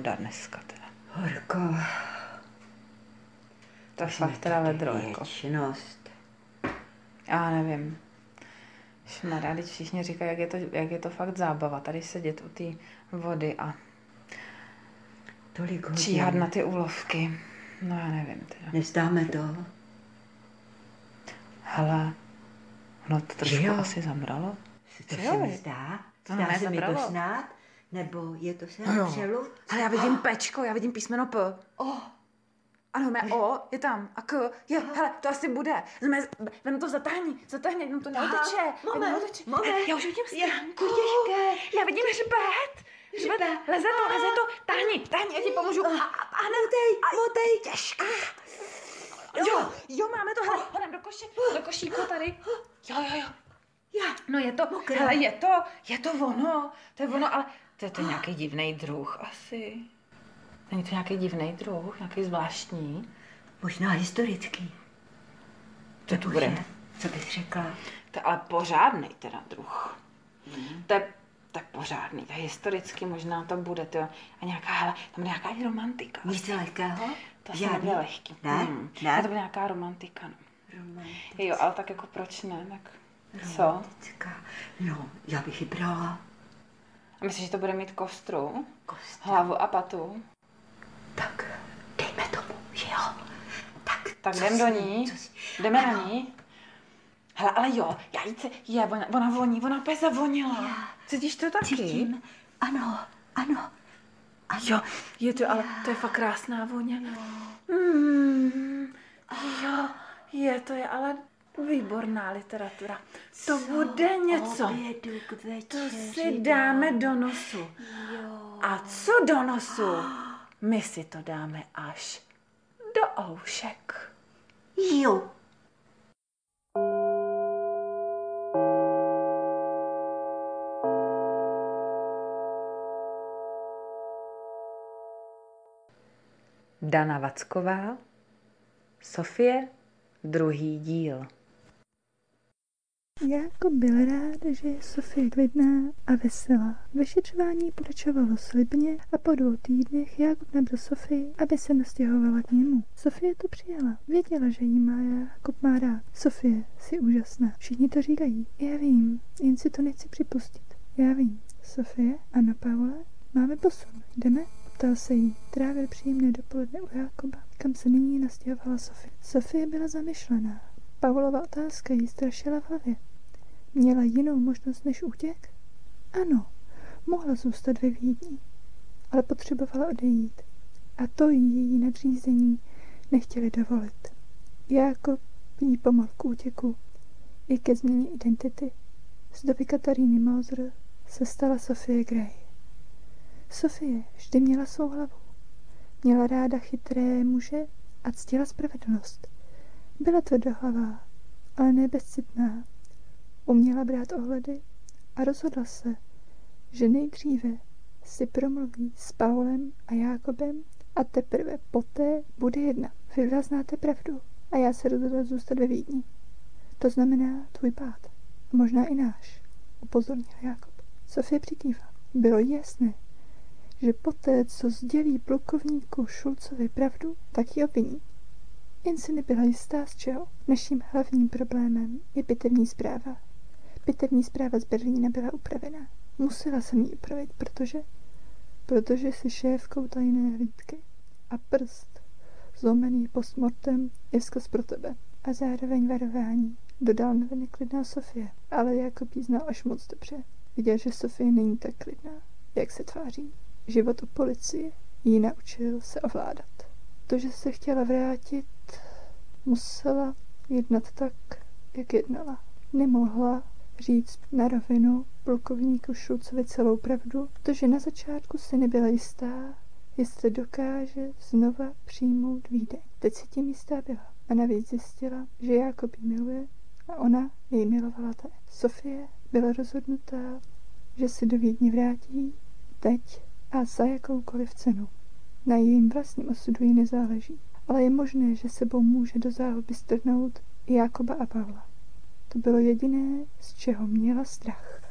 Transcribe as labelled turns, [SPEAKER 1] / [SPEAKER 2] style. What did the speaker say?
[SPEAKER 1] nuda dneska teda.
[SPEAKER 2] Horko,
[SPEAKER 1] To je fakt teda vedro, jako. Já nevím. Šmarja, teď všichni říkají, jak je, to, jak je to fakt zábava, tady sedět u té vody a
[SPEAKER 2] Tolik hodin.
[SPEAKER 1] číhat na ty úlovky. No já nevím teda.
[SPEAKER 2] Nezdáme to?
[SPEAKER 1] Hele, no to trošku asi zamralo.
[SPEAKER 2] To
[SPEAKER 1] Jo,
[SPEAKER 2] se mi zdá?
[SPEAKER 1] To
[SPEAKER 2] Zdá se mi to snad? Nebo je to se
[SPEAKER 1] Jo.
[SPEAKER 2] přelud?
[SPEAKER 1] Ale já vidím pečko, já vidím písmeno P.
[SPEAKER 2] Oh,
[SPEAKER 1] Ano, mé O je tam a K. Je, hele, to asi bude. Znamená, vem to zatáhni, zatáhni, jenom to neuteče.
[SPEAKER 2] Moment,
[SPEAKER 1] neuteče.
[SPEAKER 2] moment.
[SPEAKER 1] Já už vidím stránku.
[SPEAKER 2] těžké.
[SPEAKER 1] Já vidím hřbet. Hřbet, leze to, leze to. Táhni, táhni, já ti pomůžu. A, a, a ne,
[SPEAKER 2] motej, motej.
[SPEAKER 1] těžké. Jo, jo, máme to, hele, hodem do koše, do košíku tady. Jo, jo, jo.
[SPEAKER 2] Já.
[SPEAKER 1] No je to,
[SPEAKER 2] Mokré.
[SPEAKER 1] hele, je to, je to ono, to je ono, ale to je to nějaký divný druh asi. Není to nějaký divný druh, nějaký zvláštní.
[SPEAKER 2] Možná historický.
[SPEAKER 1] To tu bude.
[SPEAKER 2] Co bys řekla?
[SPEAKER 1] To je ale pořádný teda druh. To je, to je pořádný, to je historicky možná to bude, to a nějaká, hele, tam nějaká romantika.
[SPEAKER 2] Nic lehkého?
[SPEAKER 1] To
[SPEAKER 2] Žádný?
[SPEAKER 1] nebude lehký.
[SPEAKER 2] Ne?
[SPEAKER 1] Hmm.
[SPEAKER 2] Ne?
[SPEAKER 1] To bude nějaká romantika, no.
[SPEAKER 2] Romantická.
[SPEAKER 1] Jo, ale tak jako proč ne, tak co?
[SPEAKER 2] Romantická. No, já bych ji brala.
[SPEAKER 1] A myslíš, že to bude mít kostru,
[SPEAKER 2] Kost.
[SPEAKER 1] hlavu a patu?
[SPEAKER 2] Tak, dejme tomu, že jo. Tak,
[SPEAKER 1] Tak jdem do ní, jdeme
[SPEAKER 2] Ano.
[SPEAKER 1] na ní. Hele, ale jo, já jí se, je, ona, ona voní, ona úplně zavonila.
[SPEAKER 2] Já
[SPEAKER 1] Cítíš to taky?
[SPEAKER 2] Cítím. Ano, ano. ano.
[SPEAKER 1] Jo, je to, ale to je fakt krásná vůně. Mm, jo, je, to je ale výborná literatura. To bude něco.
[SPEAKER 2] Obědu k
[SPEAKER 1] To
[SPEAKER 2] večeři
[SPEAKER 1] si dáme do nosu.
[SPEAKER 2] Jo.
[SPEAKER 1] A co do nosu? My si to dáme až do oušek.
[SPEAKER 2] Jo.
[SPEAKER 1] Dana Vacková, Sofie, druhý díl.
[SPEAKER 3] Jákob byl rád, že je Sofie klidná a veselá. Vyšetřování pokračovalo slibně a po dvou týdnech Jákob nabil Sofii, aby se nastěhovala k němu. Sofie to přijala. Věděla, že jí má Jákob má rád. Sofie, si úžasná. Všichni to říkají. Já vím, jen si to nechci připustit. Já vím. Sofie, ano, Paula, máme posun. Jdeme? Ptal se jí. Trávil příjemné dopoledne u Jákoba, kam se nyní nastěhovala Sofie. Sofie byla zamyšlená. Paulova otázka jí strašila v hlavě. Měla jinou možnost než útěk? Ano, mohla zůstat ve Vídni, ale potřebovala odejít. A to jí její nadřízení nechtěli dovolit. Jákob jí pomohl k útěku i ke změně identity. Z doby Kataríny Moser se stala Sofie Gray. Sofie vždy měla svou hlavu. Měla ráda chytré muže a ctila spravedlnost. Byla tvrdohlavá, ale ne bezcitná. Uměla brát ohledy a rozhodla se, že nejdříve si promluví s Paulem a Jákobem a teprve poté bude jedna. Vy dva znáte pravdu a já se rozhodla zůstat ve Vídni. To znamená tvůj pád. A možná i náš, upozornil Jákob. Sofie přikývla. Bylo jasné, že poté, co sdělí plukovníku Šulcovi pravdu, tak ji obviní. Jen si nebyla jistá z čeho. Naším hlavním problémem je pitevní zpráva. Pitevní zpráva z Berlína byla upravená. Musela jsem ji upravit, protože... Protože si šéfkou tajné hlídky. A prst, zlomený postmortem, je vzkaz pro tebe. A zároveň varování. Dodal neklidná Sofie, ale Jakob ji znal až moc dobře. Viděl, že Sofie není tak klidná, jak se tváří. Život u policie ji naučil se ovládat. To, že se chtěla vrátit, musela jednat tak, jak jednala. Nemohla říct na rovinu plukovníku Šulcovi celou pravdu, protože na začátku se nebyla jistá, jestli dokáže znova přijmout Vídeň. Teď si tím jistá byla a navíc zjistila, že Jakob ji miluje a ona jej milovala také. Sofie byla rozhodnutá, že se do Vídně vrátí teď a za jakoukoliv cenu. Na jejím vlastním osudu jí nezáleží, ale je možné, že sebou může do záhuby strhnout Jakoba a Pavla. To bylo jediné, z čeho měla strach.